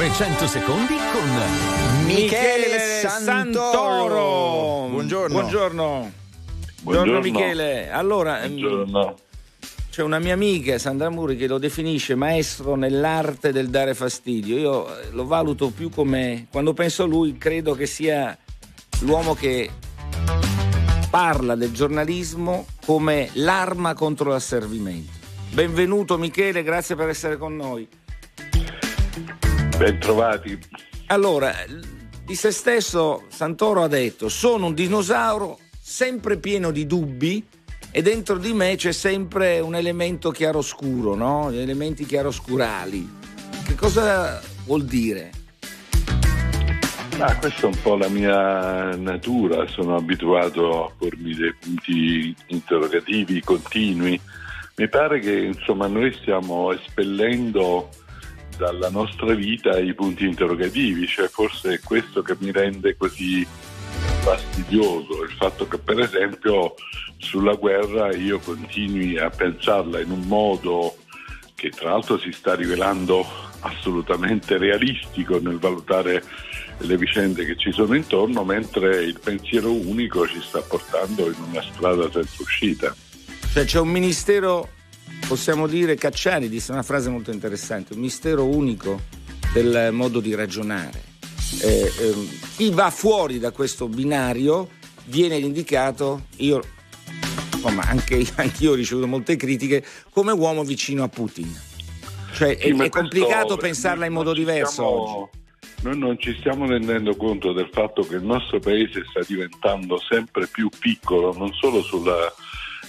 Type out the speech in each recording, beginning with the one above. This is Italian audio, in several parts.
300 secondi con Michele Santoro. Buongiorno. Buongiorno. Buongiorno. Michele. Allora, ehm, Buongiorno. c'è una mia amica, Sandra Muri, che lo definisce maestro nell'arte del dare fastidio. Io eh, lo valuto più come, quando penso a lui, credo che sia l'uomo che parla del giornalismo come l'arma contro l'asservimento. Benvenuto Michele, grazie per essere con noi. Ben trovati. Allora, di se stesso Santoro ha detto, sono un dinosauro sempre pieno di dubbi e dentro di me c'è sempre un elemento chiaroscuro, no? Elementi chiaroscurali. Che cosa vuol dire? Ah, questa è un po' la mia natura, sono abituato a pormi dei punti interrogativi continui. Mi pare che insomma noi stiamo espellendo dalla nostra vita i punti interrogativi, cioè forse è questo che mi rende così fastidioso, il fatto che per esempio sulla guerra io continui a pensarla in un modo che tra l'altro si sta rivelando assolutamente realistico nel valutare le vicende che ci sono intorno, mentre il pensiero unico ci sta portando in una strada senza uscita. Cioè c'è un ministero, possiamo dire, Cacciari disse una frase molto interessante, un ministero unico del modo di ragionare. Eh, ehm, chi va fuori da questo binario viene indicato, io, insomma, anche, anche io ho ricevuto molte critiche, come uomo vicino a Putin. Cioè Sì, è, è complicato questo- pensarla in modo diverso stiamo- oggi. Noi non ci stiamo rendendo conto del fatto che il nostro paese sta diventando sempre più piccolo, non solo sulla,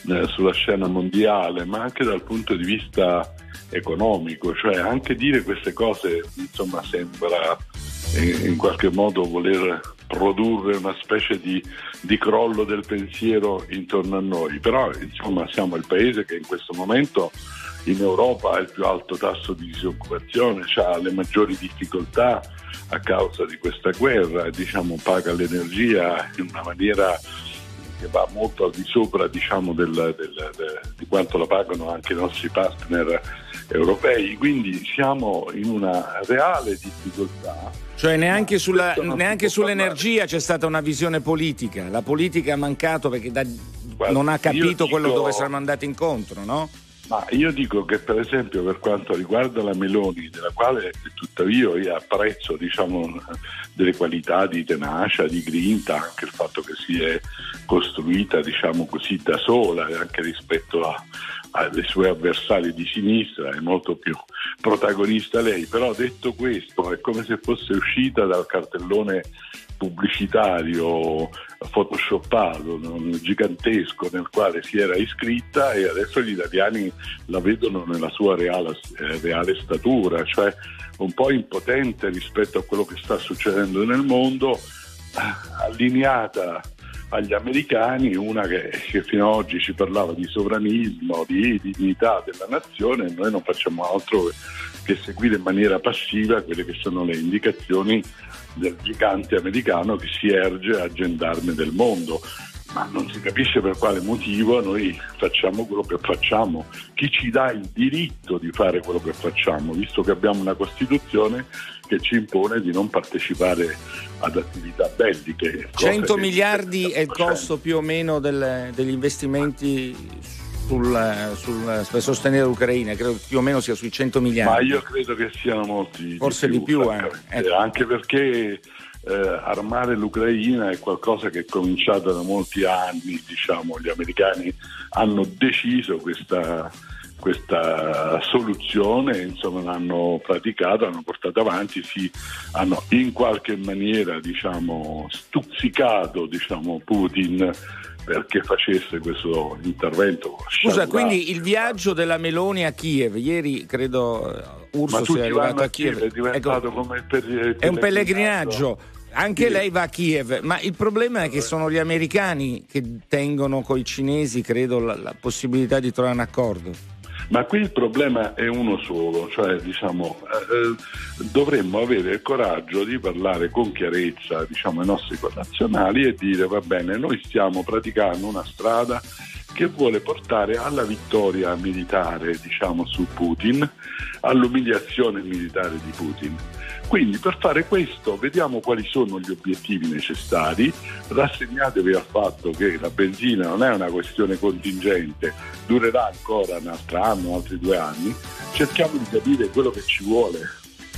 eh, sulla scena mondiale, ma anche dal punto di vista economico. Cioè anche dire queste cose insomma, sembra eh, in qualche modo voler produrre una specie di, di crollo del pensiero intorno a noi. Però insomma siamo il paese che in questo momento in Europa ha il più alto tasso di disoccupazione, ha le maggiori difficoltà a causa di questa guerra, diciamo, paga l'energia in una maniera che va molto al di sopra diciamo, del- del- de- di quanto la pagano anche i nostri partner europei, quindi siamo in una reale difficoltà. Cioè neanche, sulla- neanche sull'energia c'è stata una visione politica. La politica ha mancato perché da- Guarda, non ha capito quello dico- dove saranno andati incontro, no? Ma io dico che per esempio per quanto riguarda la Meloni, della quale tuttavia io apprezzo diciamo, delle qualità di tenacia, di grinta, anche il fatto che si è costruita diciamo così da sola anche rispetto a- alle sue avversarie di sinistra, è molto più protagonista lei, però detto questo è come se fosse uscita dal cartellone pubblicitario photoshoppato, gigantesco nel quale si era iscritta e adesso gli italiani la vedono nella sua reale, eh, reale statura, cioè un po' impotente rispetto a quello che sta succedendo nel mondo, eh, allineata agli americani, una che, che fino ad oggi ci parlava di sovranismo, di dignità della nazione noi non facciamo altro che seguire in maniera passiva quelle che sono le indicazioni del gigante americano che si erge a gendarme del mondo. Ma non si capisce per quale motivo noi facciamo quello che facciamo. Chi ci dà il diritto di fare quello che facciamo, visto che abbiamo una Costituzione che ci impone di non partecipare ad attività belliche. cosa 100 che miliardi è il costo più o meno del- degli investimenti sul- sul- per sostenere l'Ucraina, credo più o meno sia sui 100 miliardi. Ma io credo che siano molti. Forse di più, eh. francamente. Ecco. Anche perché eh, armare l'Ucraina è qualcosa che è cominciato da molti anni, diciamo, gli americani hanno deciso questa, questa soluzione, insomma l'hanno praticata, l'hanno portata avanti, si hanno in qualche maniera diciamo, stuzzicato diciamo, Putin perché facesse questo intervento. Scusa, quindi il viaggio della Meloni a Kiev, ieri credo eh, Urso sia arrivato a Kiev. è diventato Ecco, come per, eh, è un pellegrinaggio. Anche Sì. lei va a Kiev, ma il problema è che sono gli americani che tengono coi cinesi, credo, la, la possibilità di trovare un accordo. Ma qui il problema è uno solo, cioè diciamo, eh, dovremmo avere il coraggio di parlare con chiarezza diciamo, ai nostri connazionali e dire va bene, noi stiamo praticando una strada che vuole portare alla vittoria militare diciamo, su Putin, all'umiliazione militare di Putin. Quindi per fare questo vediamo quali sono gli obiettivi necessari, rassegnatevi al fatto che la benzina non è una questione contingente, durerà ancora un altro anno, altri due anni, cerchiamo di capire quello che ci vuole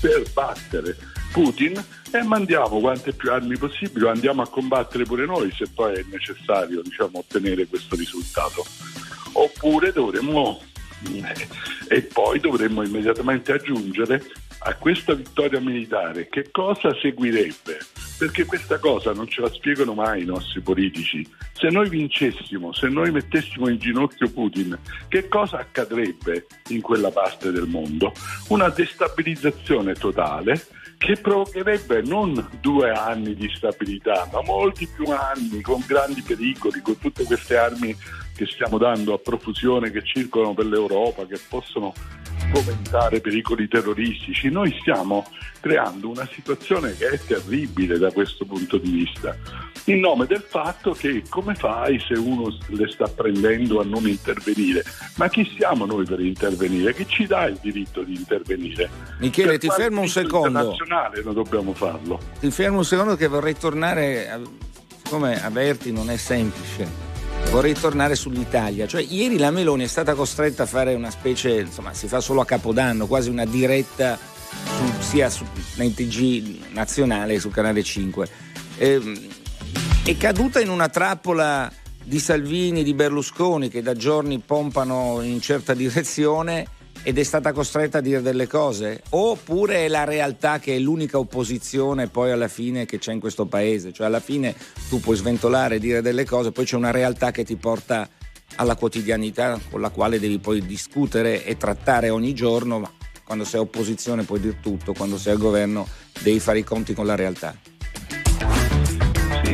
per battere Putin e mandiamo quante più armi possibili, andiamo a combattere pure noi se poi è necessario diciamo, ottenere questo risultato. Oppure dovremmo eh, e poi dovremmo immediatamente aggiungere a questa vittoria militare che cosa seguirebbe? Perché questa cosa non ce la spiegano mai i nostri politici. Se noi vincessimo, se noi mettessimo in ginocchio Putin, che cosa accadrebbe in quella parte del mondo? Una destabilizzazione totale che provocherebbe non due anni di stabilità, ma molti più anni con grandi pericoli, con tutte queste armi che stiamo dando a profusione, che circolano per l'Europa, che possono fomentare pericoli terroristici. Noi stiamo creando una situazione che è terribile da questo punto di vista, in nome del fatto che come fai se uno le sta prendendo a non intervenire? Ma chi siamo noi per intervenire? Chi ci dà il diritto di intervenire? Michele, per ti fermo un secondo. Nazionale non dobbiamo farlo. Ti fermo un secondo che vorrei tornare, a, siccome averti non è semplice vorrei tornare sull'Italia. Cioè, ieri la Meloni è stata costretta a fare una specie, insomma, si fa solo a Capodanno, quasi una diretta su, sia su, TG nazionale che sul canale 5. Eh, è caduta in una trappola di Salvini, di Berlusconi che da giorni pompano in certa direzione ed è stata costretta a dire delle cose? Oppure è la realtà che è l'unica opposizione poi alla fine che c'è in questo paese? Cioè alla fine tu puoi sventolare e dire delle cose, poi c'è una realtà che ti porta alla quotidianità con la quale devi poi discutere e trattare ogni giorno, ma quando sei opposizione puoi dire tutto, quando sei al governo devi fare i conti con la realtà.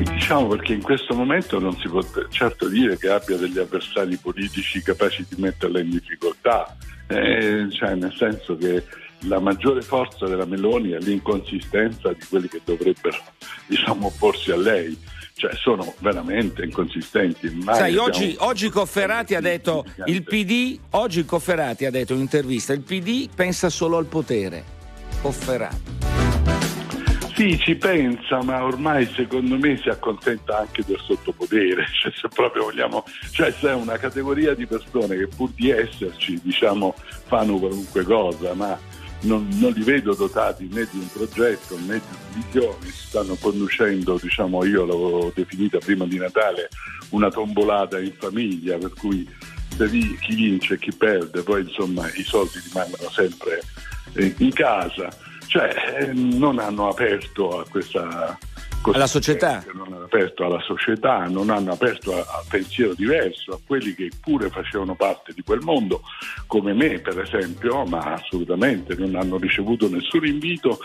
Sì, diciamo perché in questo momento non si può certo dire che abbia degli avversari politici capaci di metterla in difficoltà eh, cioè nel senso che la maggiore forza della Meloni è l'inconsistenza di quelli che dovrebbero diciamo, opporsi a lei. Cioè sono veramente inconsistenti. Sai, oggi, oggi Cofferati ha detto il PD, oggi Cofferati ha detto in un'intervista, il PD pensa solo al potere. Cofferati. Sì, ci pensa, ma ormai secondo me si accontenta anche del sottopotere, cioè, se proprio vogliamo, cioè c'è una categoria di persone che pur di esserci, diciamo, fanno qualunque cosa, ma non, non, li vedo dotati né di un progetto né di visione, si stanno conducendo, diciamo, io l'avevo definita prima di Natale, una tombolata in famiglia, per cui chi vince e chi perde, poi insomma i soldi rimangono sempre eh, in casa cioè eh, non hanno aperto a questa alla società? non hanno aperto alla società non hanno aperto al pensiero diverso a quelli che pure facevano parte di quel mondo come me per esempio ma assolutamente non hanno ricevuto nessun invito.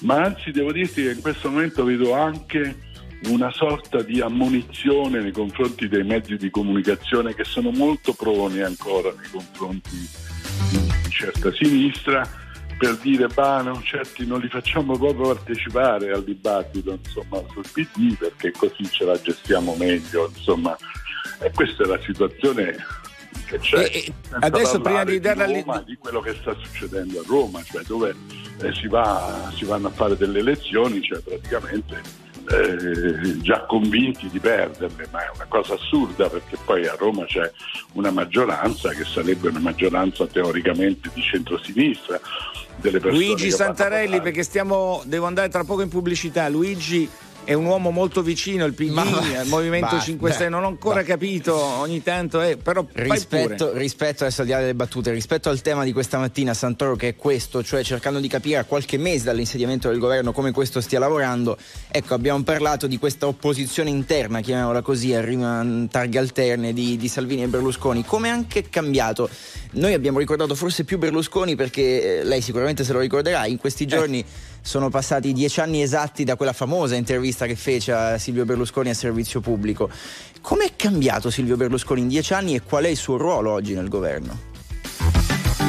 Ma anzi devo dirti che in questo momento vedo anche una sorta di ammonizione nei confronti dei mezzi di comunicazione che sono molto proni ancora nei confronti di certa sinistra per dire bah, non, certi non li facciamo proprio partecipare al dibattito insomma, sul PD perché così ce la gestiamo meglio insomma. e questa è la situazione che c'è e, adesso prima di darla di, Roma, di quello che sta succedendo a Roma cioè dove eh, si, va, si vanno a fare delle elezioni cioè praticamente eh, già convinti di perderle, ma è una cosa assurda perché poi a Roma c'è una maggioranza che sarebbe una maggioranza teoricamente di centrosinistra. Luigi Santarelli, perché stiamo, devo andare tra poco in pubblicità. Luigi è un uomo molto vicino al PD, al Movimento bah, 5 Stelle, non ho ancora bah. capito, ogni tanto è, però rispetto, rispetto, adesso al di là delle battute, rispetto al tema di questa mattina Santoro che è questo, cioè cercando di capire a qualche mese dall'insediamento del governo come questo stia lavorando, ecco abbiamo parlato di questa opposizione interna, chiamiamola così, arriva targhe alterne di, di Salvini e Berlusconi, come è anche cambiato? Noi abbiamo ricordato forse più Berlusconi perché eh, lei sicuramente se lo ricorderà, in questi giorni... Eh sono passati dieci anni esatti da quella famosa intervista che fece a Silvio Berlusconi a servizio pubblico. Com'è cambiato Silvio Berlusconi in dieci anni e qual è il suo ruolo oggi nel governo?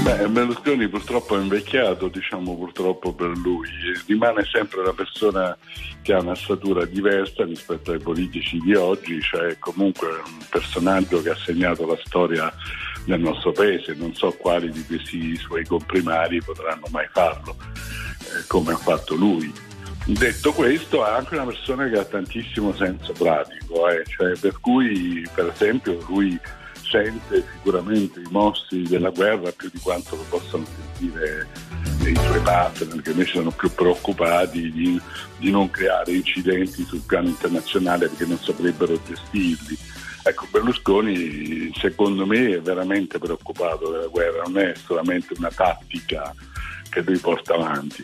Beh, Berlusconi purtroppo è invecchiato, diciamo purtroppo per lui, rimane sempre una persona che ha una statura diversa rispetto ai politici di oggi, cioè comunque un personaggio che ha segnato la storia del nostro paese, non so quali di questi suoi comprimari potranno mai farlo, come ha fatto lui. Detto questo, è anche una persona che ha tantissimo senso pratico, eh, cioè, per cui per esempio lui sente sicuramente i mossi della guerra più di quanto lo possano sentire i suoi partner che invece sono più preoccupati di, di non creare incidenti sul piano internazionale perché non saprebbero gestirli. Ecco, Berlusconi secondo me è veramente preoccupato della guerra, non è solamente una tattica che lui porta avanti,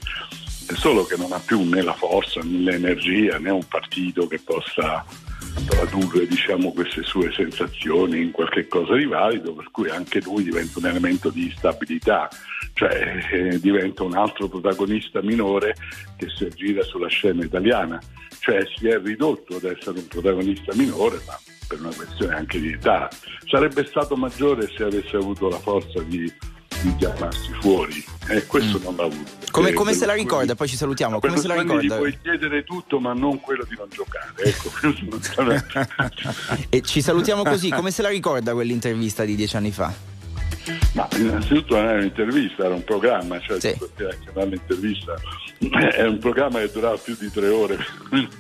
è solo che non ha più né la forza né l'energia né un partito che possa tradurre diciamo, queste sue sensazioni in qualche cosa di valido, per cui anche lui diventa un elemento di instabilità, cioè eh, diventa un altro protagonista minore che si aggira sulla scena italiana, cioè si è ridotto ad essere un protagonista minore, ma per una questione anche di età. Sarebbe stato maggiore se avesse avuto la forza di di chiamarsi fuori e questo mm. non l'ha avuto. Come, come se la ricorda? Poi ci salutiamo. Come se la ricorda? Puoi chiedere tutto, ma non quello di non giocare. Ecco. e ci salutiamo così. Come se la ricorda quell'intervista di dieci anni fa? Ma innanzitutto non era un'intervista, era un programma, cioè sì. chiamare l'intervista. È un programma che durava più di tre ore,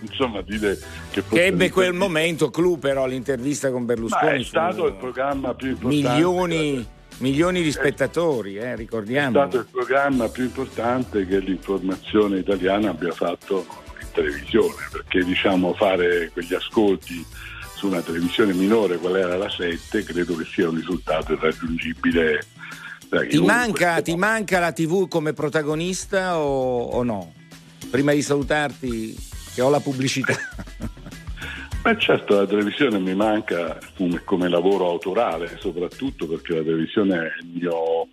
insomma dire che, che ebbe quel momento clou però l'intervista con Berlusconi. Ma è stato il programma più importante. Milioni milioni di spettatori, eh, ricordiamo. È stato il programma più importante che l'informazione italiana abbia fatto in televisione, perché diciamo fare quegli ascolti su una televisione minore, qual era la 7, credo che sia un risultato irraggiungibile. Ti manca, ti manca, la TV come protagonista o, o no? Prima di salutarti, che ho la pubblicità. Beh certo la televisione mi manca come, come, lavoro autorale, soprattutto perché la televisione è il mio,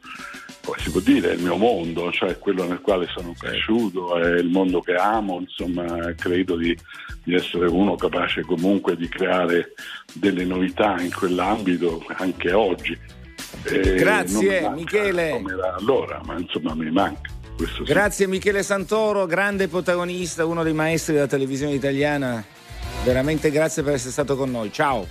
come si può dire, il mio mondo, cioè quello nel quale sono cresciuto, è il mondo che amo, insomma credo di, di essere uno capace comunque di creare delle novità in quell'ambito anche oggi. E Grazie Michele. Come era allora, ma insomma mi manca. Grazie Michele Santoro, grande protagonista, uno dei maestri della televisione italiana Veramente grazie per essere stato con noi. Ciao.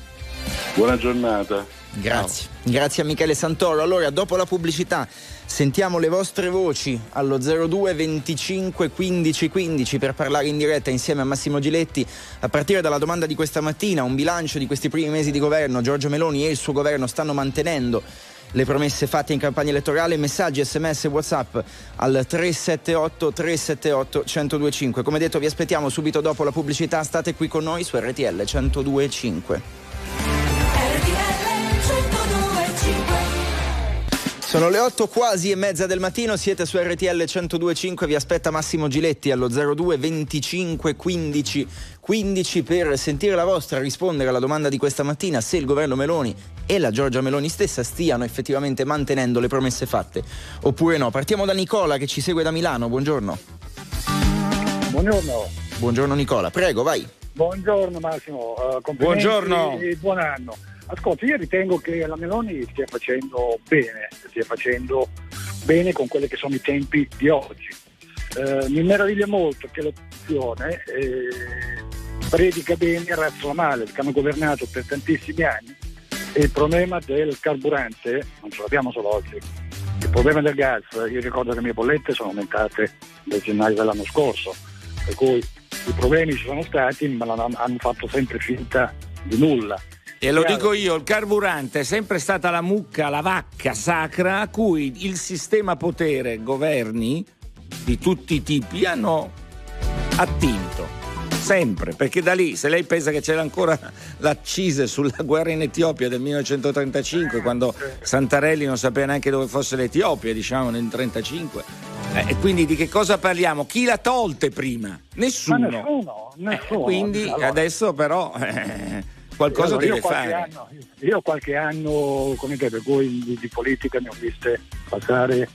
Buona giornata. Grazie. Ciao. Grazie a Michele Santoro. Allora, dopo la pubblicità, sentiamo le vostre voci allo 02 25 15 15 per parlare in diretta insieme a Massimo Giletti. A partire dalla domanda di questa mattina, un bilancio di questi primi mesi di governo, Giorgio Meloni e il suo governo stanno mantenendo le promesse fatte in campagna elettorale, messaggi, sms whatsapp al 378 378 1025. Come detto vi aspettiamo subito dopo la pubblicità, state qui con noi su RTL 1025. Sono le 8 quasi e mezza del mattino, siete su RTL 1025, vi aspetta Massimo Giletti allo 02 25 15 15 per sentire la vostra, rispondere alla domanda di questa mattina se il governo Meloni e la Giorgia Meloni stessa stiano effettivamente mantenendo le promesse fatte oppure no. Partiamo da Nicola che ci segue da Milano, buongiorno. Buongiorno. Buongiorno Nicola, prego, vai. Buongiorno Massimo, uh, buongiorno e buon anno. Ascolta, io ritengo che la Meloni stia facendo bene, stia facendo bene con quelli che sono i tempi di oggi. Eh, mi meraviglia molto che l'opposizione eh, predica bene e razzola male, perché hanno governato per tantissimi anni e il problema del carburante non ce l'abbiamo solo oggi. Il problema del gas, io ricordo che le mie bollette sono aumentate dal gennaio dell'anno scorso, per cui i problemi ci sono stati, ma hanno fatto sempre finta di nulla. E lo dico io, il carburante è sempre stata la mucca, la vacca sacra a cui il sistema potere, governi di tutti i tipi hanno attinto. Sempre, perché da lì, se lei pensa che c'era ancora l'accise sulla guerra in Etiopia del 1935, quando Santarelli non sapeva neanche dove fosse l'Etiopia, diciamo nel 1935. Eh, e quindi di che cosa parliamo? Chi l'ha tolte prima? Nessuno. Ma nessuno, nessuno. Eh, quindi allora. adesso però... Eh, qualcosa allora, deve fare. Anno, io qualche anno, come per voi di, di, politica ne ho viste passare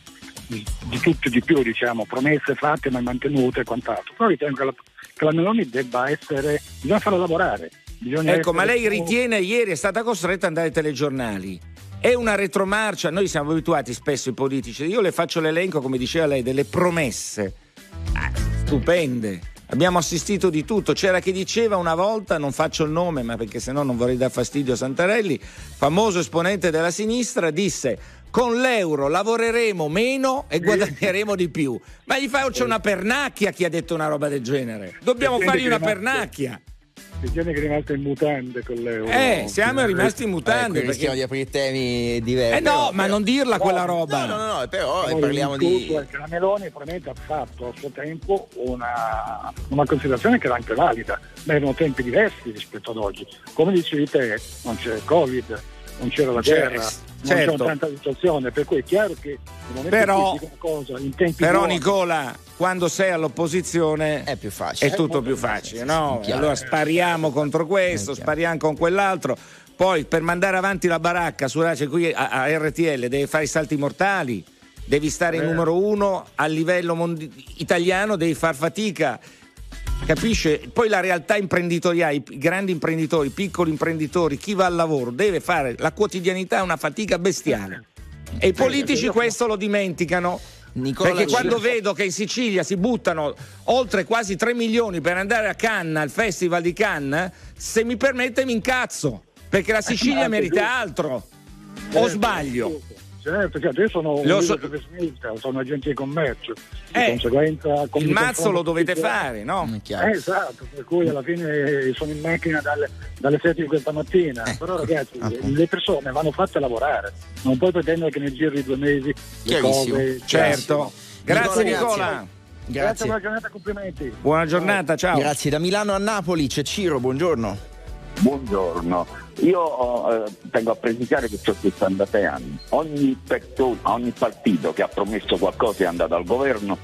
di, di tutto e di più, diciamo, promesse fatte ma mantenute e quant'altro. Però ritengo che la, che la Meloni debba essere, bisogna farla lavorare. Bisogna ecco, ma lei ritiene, ieri è stata costretta ad andare ai telegiornali. è una retromarcia. Noi siamo abituati spesso i politici, io le faccio l'elenco, come diceva lei, delle promesse ah, stupende. Abbiamo assistito di tutto. C'era chi diceva una volta, non faccio il nome, ma perché sennò non vorrei dar fastidio a Santarelli, famoso esponente della sinistra, disse con l'euro lavoreremo meno e guadagneremo di più. Ma gli faccio una pernacchia chi ha detto una roba del genere. Dobbiamo fargli una pernacchia. Attenzione che è rimasto in mutande con l'euro. Eh, siamo rimasti in mutande. Eh, rischiamo di aprire temi diversi. Eh no, però, ma però. non dirla quella roba. No, no, no, no però Poi parliamo di... la Meloni probabilmente ha fatto a suo tempo una, una considerazione che era anche valida, ma erano tempi diversi rispetto ad oggi. Come dicevi te, non c'è il Covid, non c'era la C'era, guerra, certo. non c'è tanta situazione, per cui è chiaro che Però- tempi Però buoni, Nicola, quando sei all'opposizione È più facile. è tutto più facile, no? Allora spariamo contro questo, spariamo con quell'altro. Poi per mandare avanti la baracca su Race qui a, a RTL devi fare i salti mortali, devi stare in numero uno a livello mondi- italiano, devi far fatica. Capisce? Poi la realtà imprenditoriale, i grandi imprenditori, i piccoli imprenditori, chi va al lavoro deve fare la quotidianità è una fatica bestiale. E i politici questo lo dimenticano. Nicola, Perché quando vedo che in Sicilia si buttano oltre quasi 3 milioni per andare a Cannes, al festival di Cannes, se mi permette mi incazzo. Perché la Sicilia anche merita altro. O Certo, sbaglio? Certo, certo, io sono un Lo so- sono agente di commercio, di Eh, conseguenza... come Il mazzo lo dovete tutti- fare, no? Chiaro. Eh, esatto, per cui alla fine sono in macchina dalle, dalle 7 di questa mattina. Eh, Però ragazzi, appunto. le persone vanno fatte lavorare, non puoi pretendere che nel giro di due mesi le Chiarissimo. cose. Certo. Grazie Nicola, Nicola. Grazie, Grazie. buona giornata, complimenti. Buona giornata, ciao. Grazie. Da Milano a Napoli c'è Ciro, buongiorno. Buongiorno, io eh, tengo a precisare che ho 66 anni. Ogni persona, ogni partito che ha promesso qualcosa è andato al governo,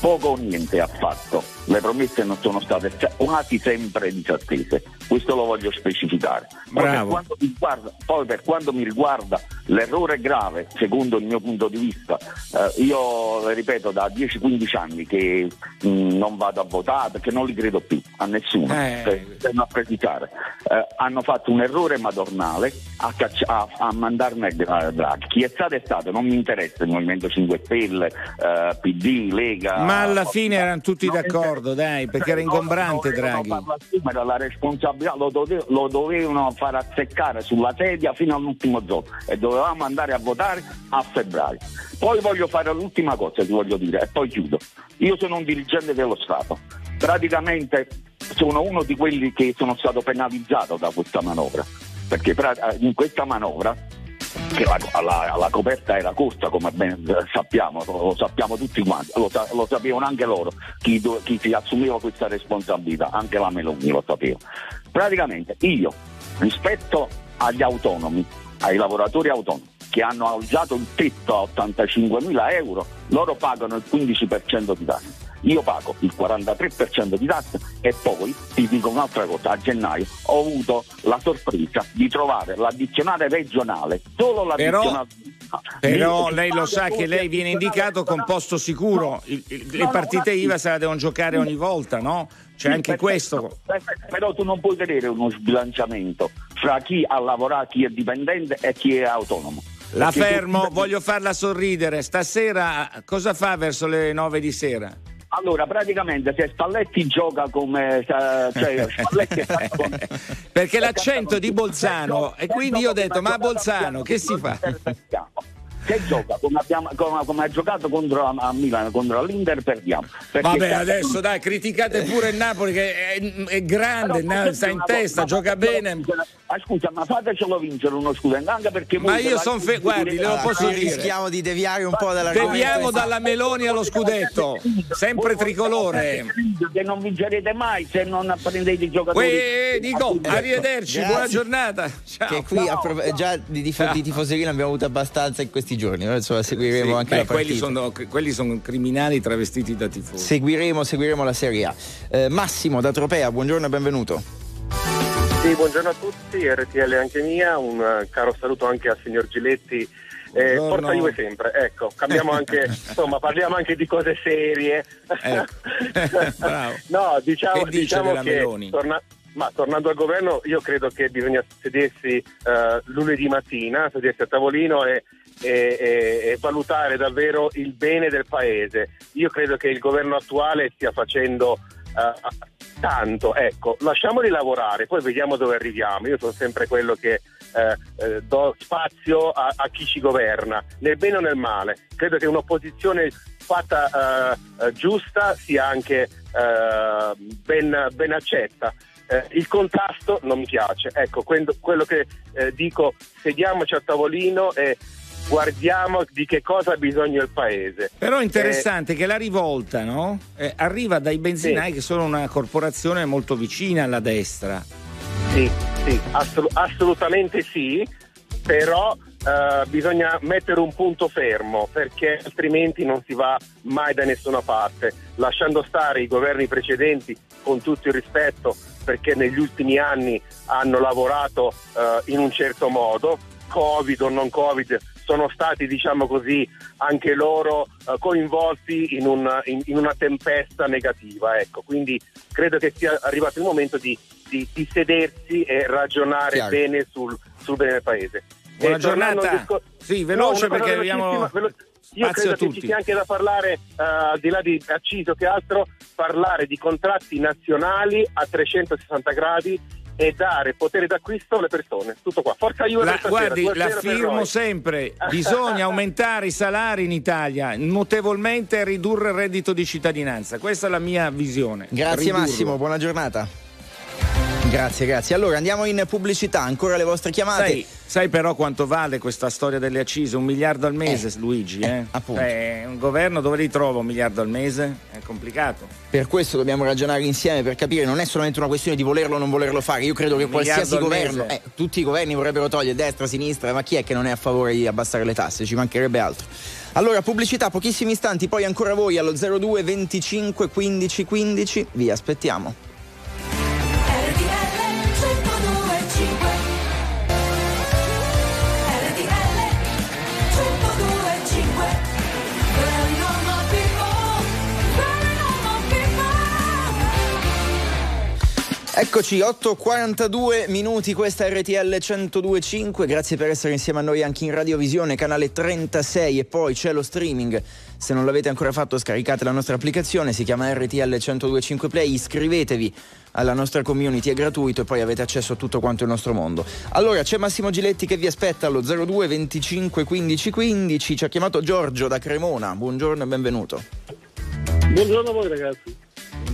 poco o niente ha fatto. Le promesse non sono state se- quasi sempre disattese. Questo lo voglio specificare. Poi per, Bravo. quanto mi riguarda, poi per quanto mi riguarda l'errore grave, secondo il mio punto di vista, eh, io ripeto da 10-15 anni che mh, non vado a votare perché non li credo più a nessuno. Eh. Per- per non precisare. Eh, hanno fatto un errore madornale a, caccia- a- a mandarmi a Draghi. Chi è stato è stato, non mi interessa il Movimento 5 Stelle, eh, PD, Lega. Ma alla fine erano tutti Non d'accordo, dai, perché era ingombrante loro dovevano Draghi. farlo assumere la responsabilità, lo, dove- lo dovevano far azzeccare sulla sedia fino all'ultimo giorno e dovevamo andare a votare a febbraio. Poi voglio fare l'ultima cosa, ti voglio dire, e poi chiudo. Io sono un dirigente dello Stato, praticamente sono uno di quelli che sono stato penalizzato da questa manovra, perché in questa manovra che la, la- la coperta era corta come ben sappiamo, lo, sappiamo tutti quanti, lo, lo sapevano anche loro, chi, chi si assumeva questa responsabilità, anche la Meloni lo sapeva. Praticamente io, rispetto agli autonomi, ai lavoratori autonomi, che hanno alzato il tetto a 85 mila euro, loro pagano il 15% di tasse. Io pago il 43% di tasse e poi ti dico un'altra cosa, a gennaio ho avuto la sorpresa di trovare l'addizionale regionale, solo l'addizionale Però Mi- lei lo sa che lei viene indicato con posto sicuro. Le partite IVA se la devono giocare ogni volta, no? C'è anche Perfetto, questo. perfetto, Però tu non puoi vedere uno sbilanciamento fra chi ha lavorato, chi è dipendente e chi è autonomo. La Perché tu- fermo, voglio farla sorridere. Stasera cosa fa verso le 9 di sera? Allora, praticamente se Spalletti gioca come... Cioè, Spalletti con- Perché l'accento di Bolzano, e quindi io ho detto, ma Bolzano, che si fa? Se gioca come, abbiamo- come- come ha giocato contro a Milano, contro l'Inter, perdiamo. Vabbè, adesso dai, criticate pure il Napoli che è, è grande, Però, sta in testa, volta, gioca bene. Ma scusa, ma fatecelo vincere uno scudetto anche perché Ma io la- son fe- guardi, le lo Allora, posso dire. rischiamo di deviare un po' dall'argomento. Deviamo dalla Meloni allo scudetto, sempre tricolore. Che non vincerete mai se non prendete i giocatori. Uè, dico, arrivederci, Grazie. buona giornata. Ciao. Che qui a prov- già di, tifo- di tifoseria ne abbiamo avuto abbastanza in questi giorni. no? Insomma, seguiremo Sì, anche beh, la partita. quelli, sono, quelli sono criminali travestiti da tifosi. Seguiremo, seguiremo la Serie A. Eh, Massimo da Tropea, buongiorno e benvenuto. Sì, buongiorno a tutti, RTL anche mia, un eh, caro saluto anche al signor Giletti. Eh, Buongiorno. Forza Juve sempre, ecco, cambiamo anche, insomma, parliamo anche di cose serie. Ecco. Bravo. no, diciamo, diciamo che torna- Ma tornando al governo, io credo che bisogna sedersi eh, lunedì mattina, sedersi a tavolino e, e, e, e, valutare davvero il bene del paese. Io credo che il governo attuale stia facendo eh, tanto, ecco, lasciamoli lavorare, poi vediamo dove arriviamo. Io sono sempre quello che eh, eh, do spazio a, a, chi ci governa, nel bene o nel male. Credo che un'opposizione fatta eh, giusta sia anche ben, ben accetta. Eh, il contrasto non mi piace. Ecco, quello, che eh, dico, sediamoci a tavolino e guardiamo di che cosa ha bisogno il paese. Però è interessante eh, che la rivolta no? eh, arriva dai benzinai sì. che sono una corporazione molto vicina alla destra. Sì, sì assolut- assolutamente sì, però Uh, bisogna mettere un punto fermo perché altrimenti non si va mai da nessuna parte, lasciando stare i governi precedenti con tutto il rispetto perché negli ultimi anni hanno lavorato uh, in un certo modo, Covid o non Covid, sono stati diciamo così anche loro uh, coinvolti in, un, in, in, una tempesta negativa. Ecco. Quindi credo che sia arrivato il momento di, di, di sedersi e ragionare Chiaro. bene sul, sul, bene del paese. Buona giornata. Discor- sì, veloce no, perché abbiamo... Velo- io credo che ci sia anche da parlare, uh, al di là di acciso che altro, parlare di contratti nazionali a 360 gradi e dare potere d'acquisto alle persone. Tutto qua. Forza Juve la, Guardi, l'affermo sempre, bisogna aumentare i salari in Italia, notevolmente ridurre il reddito di cittadinanza. Questa è la mia visione. Grazie Ridurlo. Massimo, buona giornata. Grazie, grazie. Allora andiamo in pubblicità, ancora le vostre chiamate. Sai, sai però quanto vale questa storia delle accise? Un miliardo al mese, eh, Luigi. Eh? eh appunto. Eh, un governo dove li trova un miliardo al mese? È complicato. Per questo dobbiamo ragionare insieme per capire, non è solamente una questione di volerlo o non volerlo fare. Io credo che qualsiasi governo, eh, tutti i governi vorrebbero togliere destra, sinistra, ma chi è che non è a favore di abbassare le tasse? Ci mancherebbe altro. Allora, pubblicità, pochissimi istanti, poi ancora voi allo 02 25 15 15. Vi aspettiamo. Eccoci, 8.42 minuti, questa RTL 102.5, grazie per essere insieme a noi anche in radiovisione, canale 36 e poi c'è lo streaming, se non l'avete ancora fatto scaricate la nostra applicazione, si chiama RTL 102.5 Play, iscrivetevi alla nostra community, è gratuito e poi avete accesso a tutto quanto il nostro mondo. Allora c'è Massimo Giletti che vi aspetta allo 02 25 15 15, ci ha chiamato Giorgio da Cremona, buongiorno e benvenuto. Buongiorno a voi ragazzi.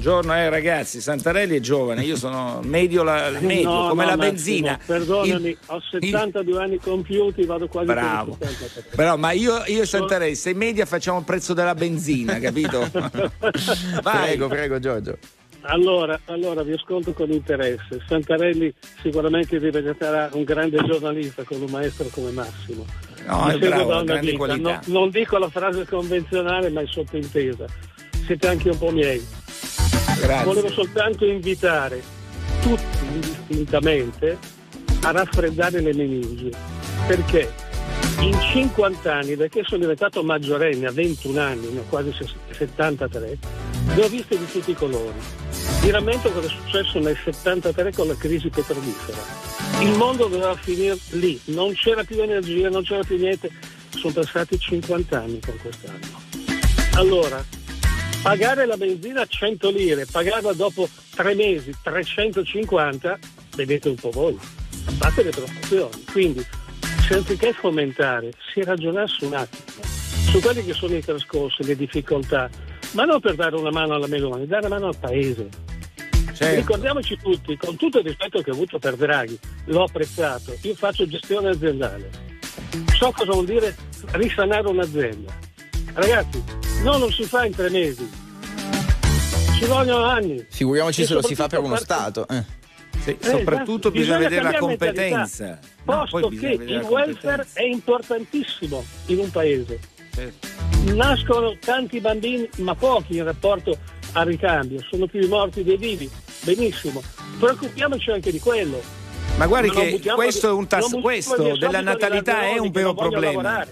Buongiorno eh, ragazzi, Santarelli è giovane, io sono medio, la, medio no, come no, la benzina. Massimo, perdonami, il, ho 72 il... anni compiuti, vado quasi Bravo. per 70. Però, ma io, io e Santarelli, se media facciamo il prezzo della benzina, capito? Vai. Prego, prego Giorgio. Allora, allora, vi ascolto con interesse. Santarelli sicuramente diventerà un grande giornalista con un maestro come Massimo. No, è bravo, grande no, non dico la frase convenzionale, ma è sottintesa. Siete anche un po' miei. Grazie. Volevo soltanto invitare tutti indistintamente a raffreddare le meningi perché in 50 anni, perché sono diventato maggiorenne a 21 anni, ne ho quasi 73, le ho viste di tutti i colori. Mi rammento cosa è successo nel 73 con la crisi petrolifera. Il mondo doveva finire lì, non c'era più energia, non c'era più niente. Sono passati 50 anni con quest'anno. Allora, Pagare la benzina a 100 lire, pagarla dopo tre mesi 350, vedete un po' voi, fate le proporzioni. Quindi, se anziché fomentare, si ragionasse un attimo su quelli che sono i trascorsi, le difficoltà, ma non per dare una mano alla Meloni, dare una mano al Paese. Certo. Ricordiamoci tutti, con tutto il rispetto che ho avuto per Draghi, l'ho apprezzato, io faccio gestione aziendale, so cosa vuol dire risanare un'azienda. Ragazzi, No, non si fa in tre mesi. Ci vogliono anni. Figuriamoci se lo si fa per uno Stato. Eh. Sì, eh, soprattutto bisogna, bisogna vedere la competenza. No, posto che il welfare è importantissimo in un paese. Certo. Nascono tanti bambini, ma pochi in rapporto al ricambio, sono più i morti dei vivi. Benissimo, preoccupiamoci anche di quello. Ma guardi ma che questo, è un tasso, questo della natalità è un vero problema.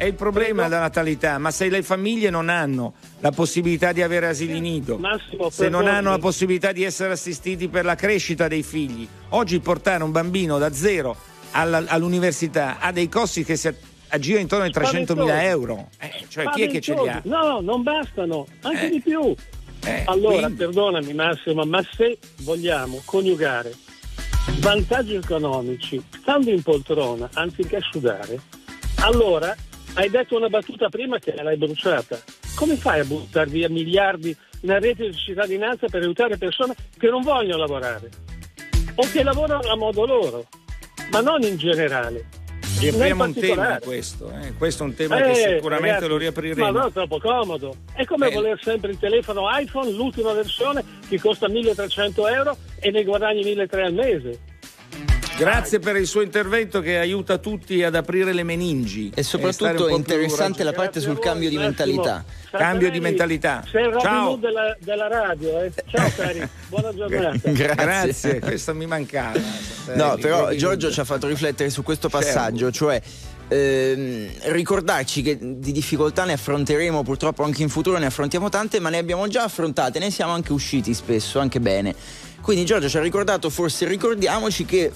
È il problema della natalità, ma se le famiglie non hanno la possibilità di avere asili nido, Massimo, se non hanno la possibilità di essere assistiti per la crescita dei figli, oggi portare un bambino da zero alla- all'università ha dei costi che si aggirano intorno ai 300.000 euro. Eh, cioè, chi è che ce li ha? No, non bastano, anche Eh. di più. Eh, Allora, quindi- perdonami Massimo, ma se vogliamo coniugare vantaggi economici stando in poltrona anziché sudare, allora hai detto una battuta prima che l'hai bruciata. Come fai a buttare via miliardi in rete di cittadinanza per aiutare persone che non vogliono lavorare o che lavorano a modo loro, ma non in generale? Riapriamo un tema questo, eh. questo è un tema Eh, che sicuramente ragazzi, lo Ma riapriremo. no, è troppo comodo. È come Eh. voler sempre il telefono iPhone, l'ultima versione, che costa 1300 euro e ne guadagni 1300 al mese. Grazie per il suo intervento che aiuta tutti ad aprire le meningi. E soprattutto è interessante la parte sul cambio di mentalità. Cambio di mentalità. Sei il Ciao. Della, della radio. Eh. Ciao cari, buona giornata. Grazie. Grazie, questo mi mancava. No, però Giorgio ci ha fatto riflettere su questo Certo. passaggio, cioè ehm, ricordarci che di difficoltà ne affronteremo purtroppo anche in futuro, ne affrontiamo tante, ma ne abbiamo già affrontate, ne siamo anche usciti spesso, anche bene. Quindi Giorgio ci ha ricordato, forse ricordiamoci che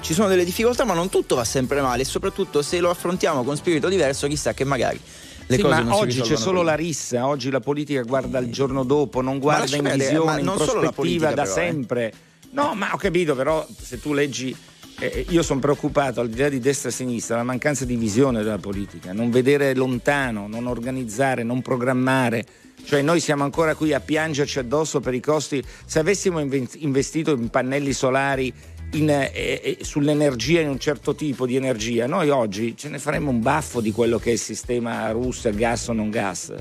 ci sono delle difficoltà, ma non tutto va sempre male e soprattutto se lo affrontiamo con spirito diverso, chissà che magari le Sì, cose ma oggi c'è solo prima. la rissa, oggi la politica guarda il giorno dopo, non guarda in visione, in non solo la prospettiva politica, da però, eh. sempre. No, ma ho capito, però se tu leggi, eh, io sono preoccupato al di là di destra e sinistra, la mancanza di visione della politica, non vedere lontano, non organizzare, non programmare. Cioè noi siamo ancora qui a piangerci addosso per i costi. Se avessimo investito in pannelli solari in, eh, sull'energia, in un certo tipo di energia, noi oggi ce ne faremmo un baffo di quello che è il sistema Russia, gas o non gas.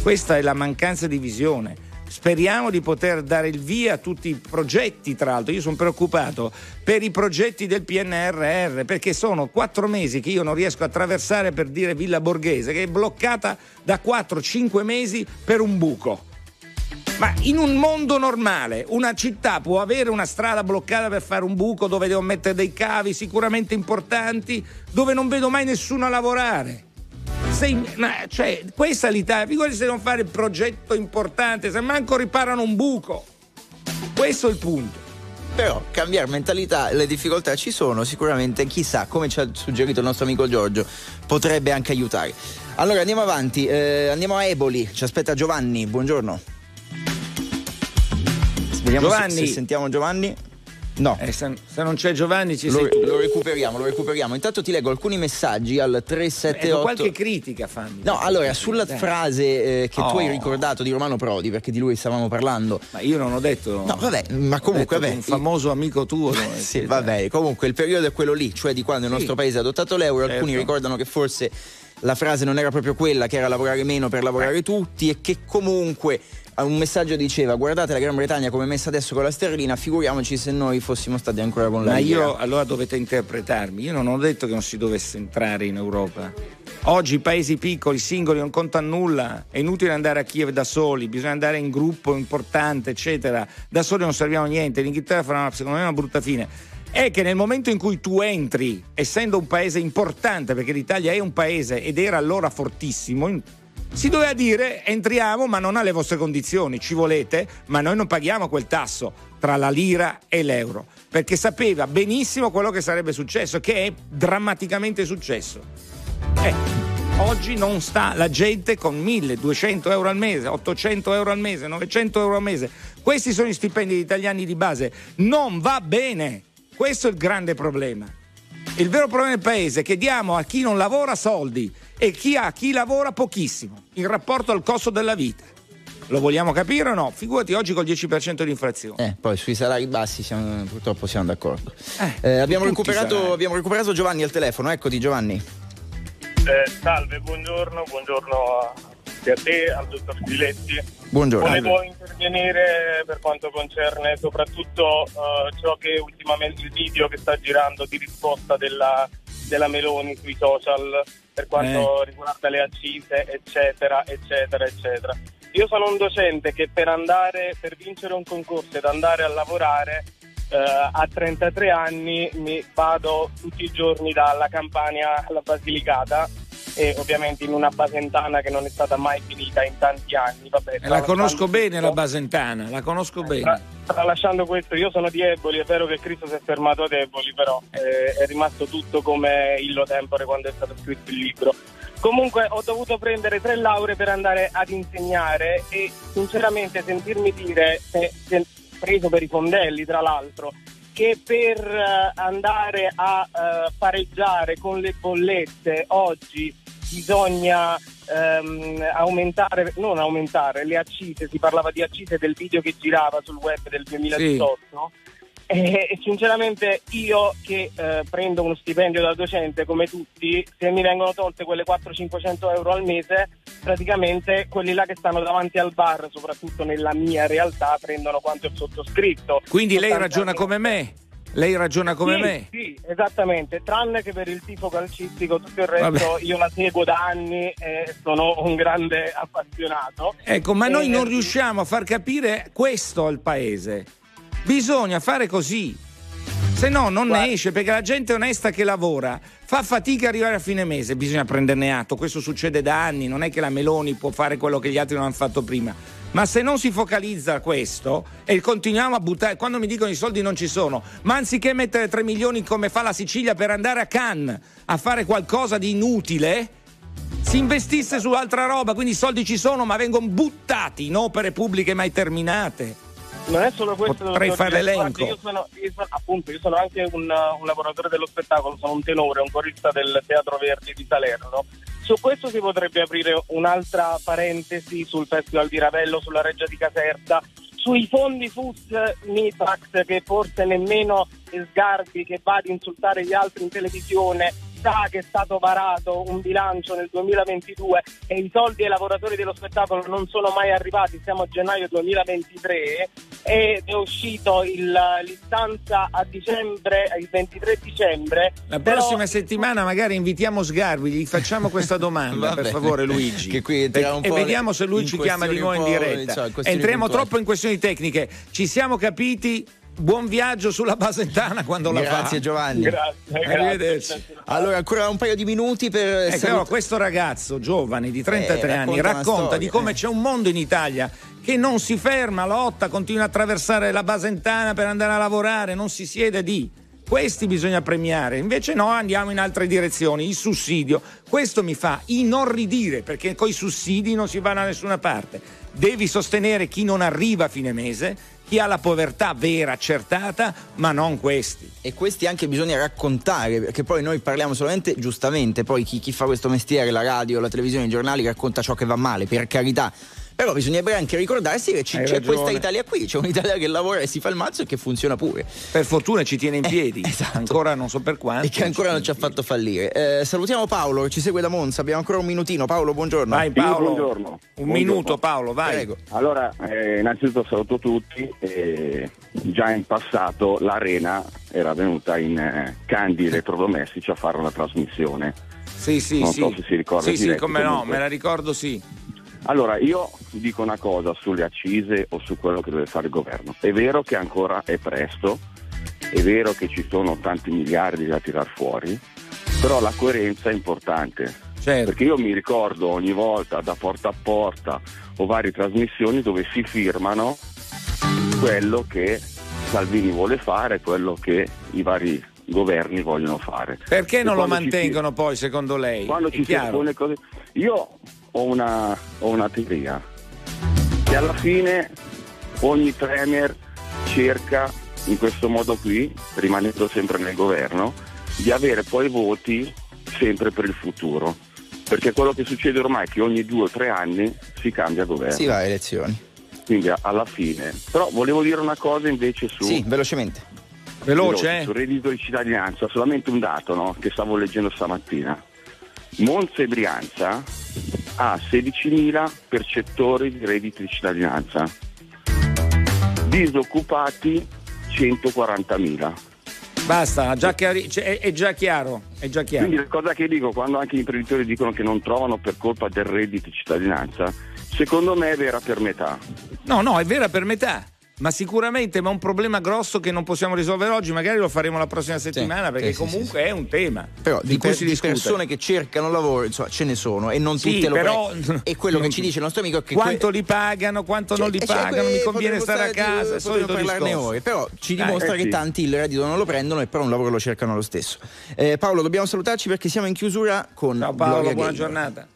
Questa è la mancanza di visione. Speriamo di poter dare il via a tutti i progetti, tra l'altro. Io sono preoccupato per i progetti del PNRR perché sono quattro mesi che io non riesco a attraversare per dire Villa Borghese, che è bloccata da 4-5 mesi per un buco. Ma in un mondo normale, una città può avere una strada bloccata per fare un buco dove devo mettere dei cavi sicuramente importanti, dove non vedo mai nessuno a lavorare. In- cioè, questa è l'Italia. Figurati se non fare il progetto importante, se manco riparano un buco. Questo è il punto. Però cambiare mentalità, le difficoltà ci sono, sicuramente chissà, come ci ha suggerito il nostro amico Giorgio, potrebbe anche aiutare. Allora andiamo avanti, eh, andiamo a Eboli, ci aspetta Giovanni, buongiorno. Vediamo se- Giovanni. Se, sentiamo Giovanni. No. Eh, se, se non c'è Giovanni ci Lo, tu. lo recuperiamo, lo recuperiamo. Intanto ti leggo alcuni messaggi al 378. Ecco, qualche critica fammi. No, allora, sulla Dai. frase eh, che tu Oh. hai ricordato di Romano Prodi, perché di lui stavamo parlando. Ma io non ho detto. No, vabbè, ma comunque, vabbè, Un famoso amico tuo. Sì, va bene. Comunque il periodo è quello lì, cioè di quando il Sì. nostro paese ha adottato l'euro. Certo. Alcuni ricordano che forse la frase non era proprio quella, che era lavorare meno per lavorare tutti e che comunque eh, un messaggio diceva guardate la Gran Bretagna come è messa adesso con la sterlina, figuriamoci se noi fossimo stati ancora con la Ma io allora dovete interpretarmi. Io non ho detto che non si dovesse entrare in Europa. Oggi i paesi piccoli, singoli, non contano nulla. È inutile andare a Kiev da soli, bisogna andare in gruppo importante, eccetera. Da soli non serviamo a niente. L'Inghilterra farà una- secondo me una brutta fine. È che nel momento in cui tu entri, essendo un paese importante, perché l'Italia è un paese ed era allora fortissimo, si doveva dire entriamo ma non alle vostre condizioni, ci volete, ma noi non paghiamo quel tasso tra la lira e l'euro, perché sapeva benissimo quello che sarebbe successo, che è drammaticamente successo. Eh, oggi non sta la gente con 1200 euro al mese, 800 euro al mese, 900 euro al mese. Questi sono gli stipendi degli italiani di base. Non va bene. Questo è il grande problema. Il vero problema del paese è che diamo a chi non lavora soldi e chi ha chi lavora pochissimo in rapporto al costo della vita. Lo vogliamo capire o no? Figurati oggi col 10% di inflazione. Eh, poi sui salari bassi siamo- purtroppo siamo d'accordo. Eh, Eh, abbiamo, recuperato, abbiamo recuperato Giovanni al telefono, eccoti Giovanni. Eh, salve, buongiorno, buongiorno a, te, al dottor Spiletti. Buongiorno. Volevo intervenire per quanto concerne soprattutto eh, ciò che ultimamente il video che sta girando di risposta della, della Meloni sui social per quanto riguarda le accise, eccetera, eccetera, eccetera. Io sono un docente che per andare, per vincere un concorso ed andare a lavorare eh, a 33 anni mi vado tutti i giorni dalla Campania alla Basilicata e ovviamente in una Basentana che non è stata mai finita in tanti anni. Vabbè, la conosco bene la Basentana, la conosco bene. Tra, tralasciando questo, io sono di Eboli, è vero che Cristo si è fermato ad Eboli, però eh, è rimasto tutto come illo tempore quando è stato scritto il libro. Comunque ho dovuto prendere tre lauree per andare ad insegnare e sinceramente sentirmi dire, se, se, preso per i fondelli tra l'altro, che per uh, andare a uh, pareggiare con le bollette oggi bisogna um, aumentare, non aumentare le accise, si parlava di accise del video che girava sul web del 2018. Sì. E, e, sinceramente io che eh, prendo uno stipendio da docente come tutti, se mi vengono tolte quelle 400-500 euro al mese, praticamente quelli là che stanno davanti al bar, soprattutto nella mia realtà, prendono quanto il sottoscritto. Quindi lei ragiona come me? Lei ragiona come sì, me? Sì, esattamente, tranne che per il tifo calcistico, tutto il resto Vabbè. io la seguo da anni e sono un grande appassionato. Ecco, ma e... noi non riusciamo a far capire questo al paese. Bisogna fare così. Se no non Guarda. ne esce perché la gente onesta che lavora fa fatica a arrivare a fine mese, bisogna prenderne atto, questo succede da anni, non è che la Meloni può fare quello che gli altri non hanno fatto prima. Ma se non si focalizza questo e continuiamo a buttare, quando mi dicono i soldi non ci sono, ma anziché mettere 3 milioni come fa la Sicilia per andare a Cannes a fare qualcosa di inutile, si investisse su altra roba, quindi i soldi ci sono ma vengono buttati in opere pubbliche mai terminate. Non è solo questo, potrei fare l'elenco. Io sono, io sono, appunto, io sono anche un, un, lavoratore dello spettacolo, sono un tenore, un corista del Teatro Verdi di Salerno. Su questo si potrebbe aprire un'altra parentesi sul Festival di Ravello, sulla Reggia di Caserta, sui fondi FUS Mitrax che forse nemmeno Sgarbi che va ad insultare gli altri in televisione sa che è stato varato un bilancio nel 2022 e i soldi ai lavoratori dello spettacolo non sono mai arrivati, siamo a gennaio 2023 ed è uscito il, l'istanza a dicembre, il 23 dicembre. La prossima però... settimana magari invitiamo Sgarbi, gli facciamo questa domanda per favore Luigi. Che qui e, e vediamo se lui ci chiama di nuovo in diretta. Cioè, Entriamo troppo in questioni tecniche, ci siamo capiti buon viaggio sulla Basentana quando grazie, la fa. Grazie Giovanni. Grazie, Arrivederci. Allora, ancora un paio di minuti per. Ecco, salut- questo ragazzo giovane di 33 eh, anni racconta, racconta di come eh. c'è un mondo in Italia che non si ferma, lotta, continua a attraversare la Basentana per andare a lavorare, non si siede di. Questi bisogna premiare, invece no, andiamo in altre direzioni. Il sussidio, questo mi fa inorridire perché con i sussidi non si va da nessuna parte. Devi sostenere chi non arriva a fine mese chi ha la povertà vera accertata, ma non questi. E questi anche bisogna raccontare, perché poi noi parliamo solamente giustamente, poi chi, chi fa questo mestiere, la radio, la televisione, i giornali, racconta ciò che va male, per carità però bisognerebbe anche ricordarsi che c- c'è questa Italia qui, c'è un'Italia che lavora e si fa il mazzo e che funziona pure. Per fortuna ci tiene in eh, piedi, eh, esatto. ancora non so per quanto. E che ancora non ci ha fatto fallire. Eh, salutiamo Paolo che ci segue da Monza, abbiamo ancora un minutino. Paolo, buongiorno. Vai Paolo. Sì, buongiorno. Un buongiorno. minuto Paolo, vai. Prego. Allora, eh, innanzitutto saluto tutti. già in passato l'Arena era venuta in eh, Candi Elettrodomestici a fare una trasmissione. Sì, sì, non sì. so se si ricorda. Sì, sì, come comunque. no, me la ricordo sì. Allora, io dico una cosa sulle accise o su quello che deve fare il governo. È vero che ancora è presto, è vero che ci sono tanti miliardi da tirar fuori, però la coerenza è importante. Certo. Perché io mi ricordo ogni volta da porta a porta o varie trasmissioni dove si firmano quello che Salvini vuole fare, quello che i vari governi vogliono fare. Perché non lo mantengono si... poi secondo lei? Quando è ci chiaro? alcune cose... Io ho una, ho una teoria che alla fine ogni premier cerca in questo modo qui, rimanendo sempre nel governo, di avere poi voti sempre per il futuro. Perché quello che succede ormai è che ogni due o tre anni si cambia governo. Si va a elezioni. Quindi alla fine. Però volevo dire una cosa invece su. Sì, velocemente. Veloce, veloce eh? Sul reddito di cittadinanza, solamente un dato no? che stavo leggendo stamattina. Monza e Brianza ha 16.000 percettori di reddito di cittadinanza, disoccupati 140.000. Basta, già chiari- cioè, è, già chiaro, è già chiaro. Quindi la cosa che dico quando anche gli imprenditori dicono che non trovano per colpa del reddito di cittadinanza, secondo me è vera per metà. No, no, è vera per metà. Ma sicuramente ma un problema grosso che non possiamo risolvere oggi, magari lo faremo la prossima settimana perché sì, comunque sì, è un tema. Però di, per- di persone che cercano lavoro, insomma, ce ne sono e non Sì, tutte lo però-. E quello che ci dice il nostro amico è che quanto que- li pagano, quanto non li Eh, cioè, pagano, mi que- conviene potremmo stare a casa, è solito parlarne ore, però ci Dai, dimostra eh che sì. tanti il reddito non lo prendono e però un lavoro lo cercano lo stesso. Eh, Paolo, dobbiamo salutarci perché siamo in chiusura con Ciao Paolo, buona giornata.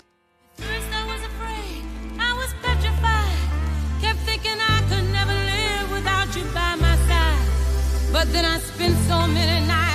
But then I spent so many nights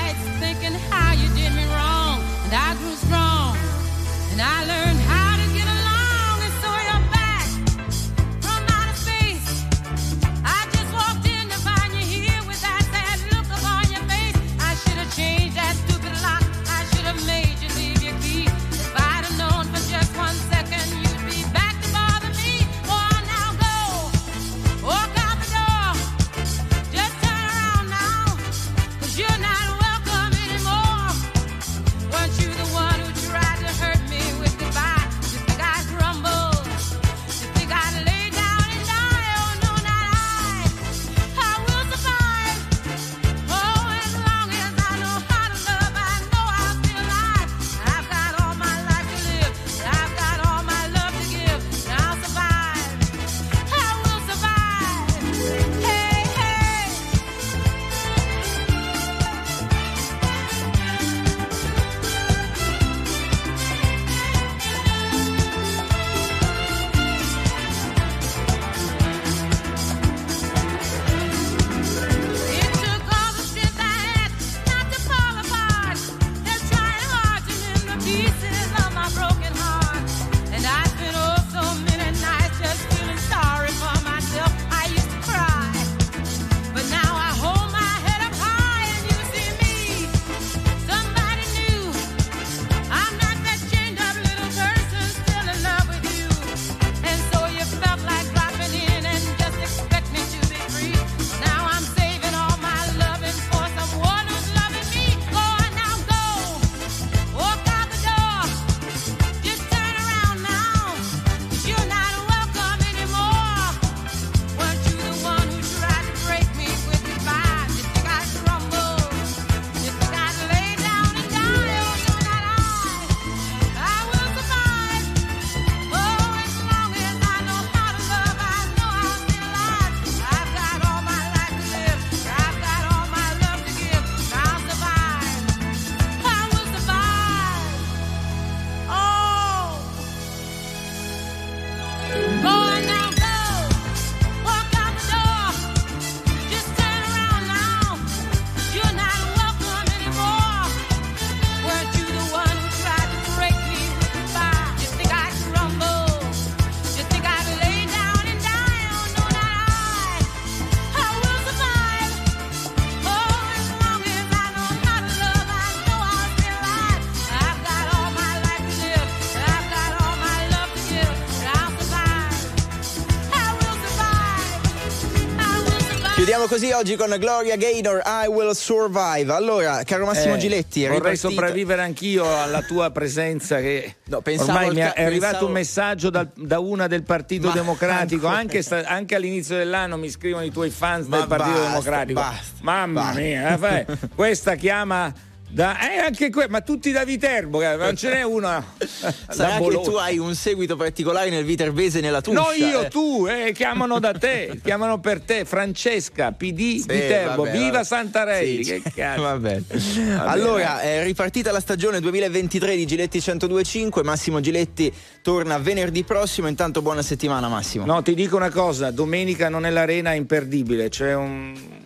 Chiudiamo così oggi con Gloria Gaynor, I Will Survive. Allora, caro Massimo Eh, Giletti, vorrei ripartita- sopravvivere anch'io alla tua presenza che pensavo ormai mi è ca- arrivato pensavo- un messaggio dal- da una del Partito Ma Democratico anche, sta- anche all'inizio dell'anno mi scrivono i tuoi fans Ma del Partito basta, Democratico basta, mamma basta. mia eh, questa chiama da, eh, anche que- ma tutti da Viterbo eh, non ce n'è una Sarà che tu hai un seguito particolare nel Viterbese nella tua. No, io, tu, eh, chiamano da te, chiamano per te. Francesca, PD Viterbo, vabbè, viva vabbè. Santarelli. Sì, che cazzo. Va bene. Va Allora, è ripartita la stagione 2023 di Giletti 1025. Massimo Giletti torna venerdì prossimo. Intanto, buona settimana, Massimo. No, ti dico una cosa, domenica non è l'arena imperdibile, c'è un...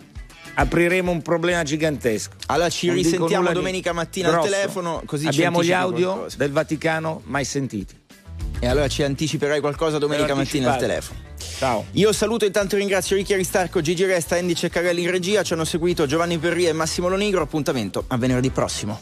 apriremo un problema gigantesco. Allora ci Non risentiamo domenica mattina al grosso. telefono, così Abbiamo gli audio qualcosa. del Vaticano mai sentiti. E allora ci anticiperai qualcosa domenica mattina al telefono. Ciao. Io saluto e intanto ringrazio Ricchi Aristarco, Gigi Resta, Andy Ceccarelli in regia. Ci hanno seguito Giovanni Perria e Massimo Lonigro. Appuntamento a venerdì prossimo.